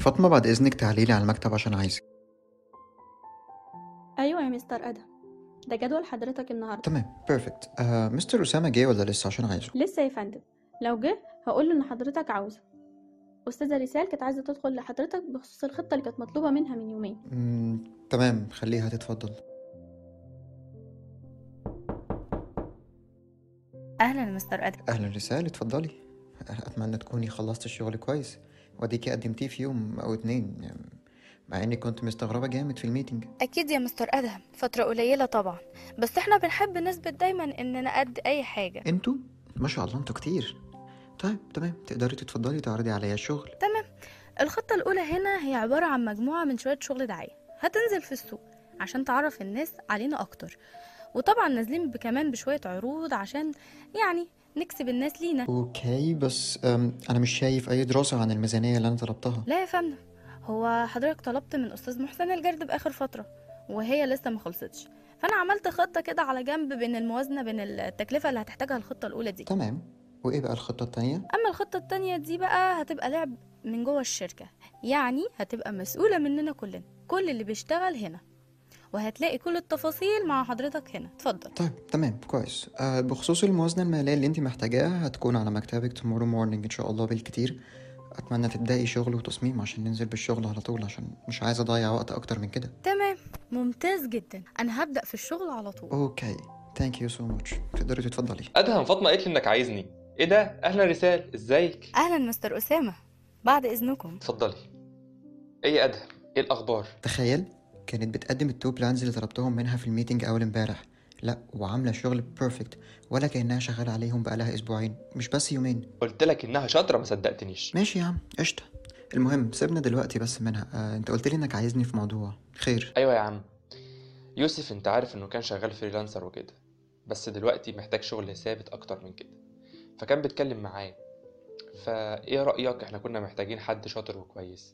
فاطمة بعد إذنك تعالي لي على المكتب عشان عايزك. أيوة يا مستر أدهم. ده جدول حضرتك النهاردة. تمام بيرفكت آه مستر أسامة جه ولا لسه عشان عايزه؟ لسه يا فندم. لو جه هقول له إن حضرتك عاوزه. أستاذة رسال كانت عايزة تدخل لحضرتك بخصوص الخطة اللي كانت مطلوبة منها من يومين. مم، تمام خليها تتفضل. أهلا يا مستر آدم أهلا رسالة اتفضلي. أتمنى تكوني خلصت الشغل كويس. وأديكي قدمتيه في يوم أو اتنين يعني مع إني كنت مستغربة جامد في الميتنج. أكيد يا مستر أدهم فترة قليلة طبعا. بس إحنا بنحب نثبت دايما اننا قد أي حاجة. أنتوا؟ ما شاء الله أنتوا كتير. طيب تمام. تقدري تتفضلي تعرضي عليا الشغل. تمام. الخطة الأولى هنا هي عبارة عن مجموعة من شوية شغل دعاية. هتنزل في السوق عشان تعرف الناس علينا أكتر. وطبعا نازلين كمان بشوية عروض عشان يعني نكسب الناس لينا. أوكي بس أم أنا مش شايف أي دراسة عن الميزانية اللي أنا طلبتها. لا يا فندم. هو حضرتك طلبت من أستاذ محسن الجرد بآخر فترة وهي لسه ما خلصتش. فأنا عملت خطة كده على جنب بين الموازنة بين التكلفة اللي هتحتاجها الخطة الأولى دي. تمام. وإيه بقى الخطة التانية؟ أما الخطة التانية دي بقى هتبقى لعب من جوه الشركة. يعني هتبقى مسؤولة مننا كلنا. كل اللي بيشتغل هنا. وهتلاقي كل التفاصيل مع حضرتك هنا. اتفضل. طيب تمام كويس. أه بخصوص الموازنة المالية اللي انت محتاجاها هتكون على مكتبك tomorrow morning إن شاء الله بالكتير. أتمنى تبدأي شغل وتصميم عشان ننزل بالشغل على طول عشان مش عايز أضيع وقت أكتر من كده. تمام ممتاز جدا. أنا هبدأ في الشغل على طول. Okay. Thank you so much تقدري تتفضلي. أدهم فاطمة قالت لي إنك عايزني. إيه ده؟ أهلا رسال. إزيك؟ أهلا مستر أسامة. بعد إذنكم. اتفضلي. إيه يا أدهم؟ إيه الأخبار؟ تخيل كانت بتقدم ال two plans اللي طلبتهم منها في ال meeting أول امبارح. لا وعاملة شغل perfect ولا كأنها شغالة عليهم بقالها أسبوعين مش بس يومين. قلت لك إنها شاطرة ما صدقتنيش. ماشي يا عم قشطة. المهم سيبنا دلوقتي بس منها. آه، أنت قلت لي إنك عايزني في موضوع. خير. أيوه يا عم. يوسف أنت عارف إنه كان شغال freelancer وكده بس دلوقتي محتاج شغل ثابت أكتر من كده. فكان بيتكلم معايا. فإيه رأيك إحنا كنا محتاجين حد شاطر وكويس؟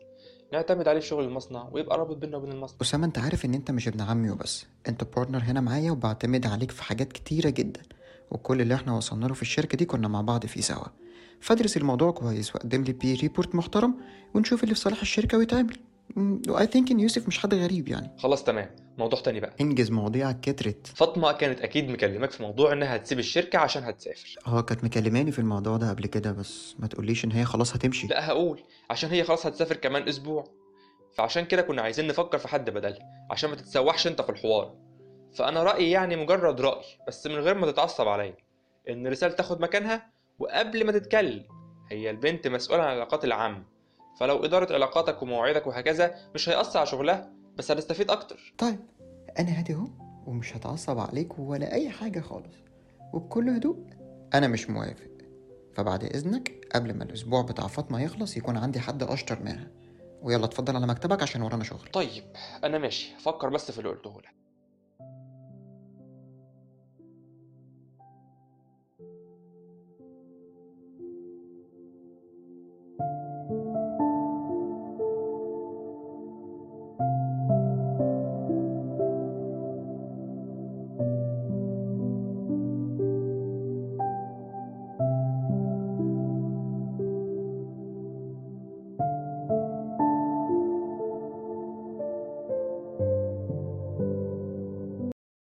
نعتمد عليه في شغل المصنع ويبقى رابط بيننا وبين المصنع. أسامة أنت عارف إن أنت مش ابن عمي وبس. أنت partner هنا معايا وبعتمد عليك في حاجات كتيرة جدا. وكل اللي إحنا وصلنا له في الشركة دي كنا مع بعض فيه سوا. فادرس الموضوع كويس وقدم لي بيه report محترم ونشوف اللي في صالح الشركة ويتعمل. و I think إن يوسف مش حد غريب يعني. خلاص تمام. موضوع تاني بقى. انجز مواضيعك كترت. فاطمة كانت أكيد مكلمك في موضوع إنها هتسيب الشركة عشان هتسافر. آه كانت مكلماني في الموضوع ده قبل كده بس ما تقوليش إن هي خلاص هتمشي. لا هقول. عشان هي خلاص هتسافر كمان أسبوع. فعشان كده كنا عايزين نفكر في حد بدلها عشان ما تتسوحش أنت في الحوار. فأنا رأيي يعني مجرد رأي بس من غير ما تتعصب عليا إن رسالة تاخد مكانها وقبل ما تتكلم. هي البنت مسؤولة عن العلاقات العامة. فلو إدارة علاقاتك ومواعيدك وهكذا مش هيأثر على شغلها بس هتستفيد أكتر. طيب أنا هادي أهو ومش هتعصب عليك ولا أي حاجة خالص. وبكل هدوء أنا مش موافق. فبعد إذنك قبل ما الأسبوع بتاع فاطمة يخلص يكون عندي حد أشطر منها. ويلا اتفضل على مكتبك عشان ورانا شغل. طيب أنا ماشي. فكر بس في اللي قلته لك.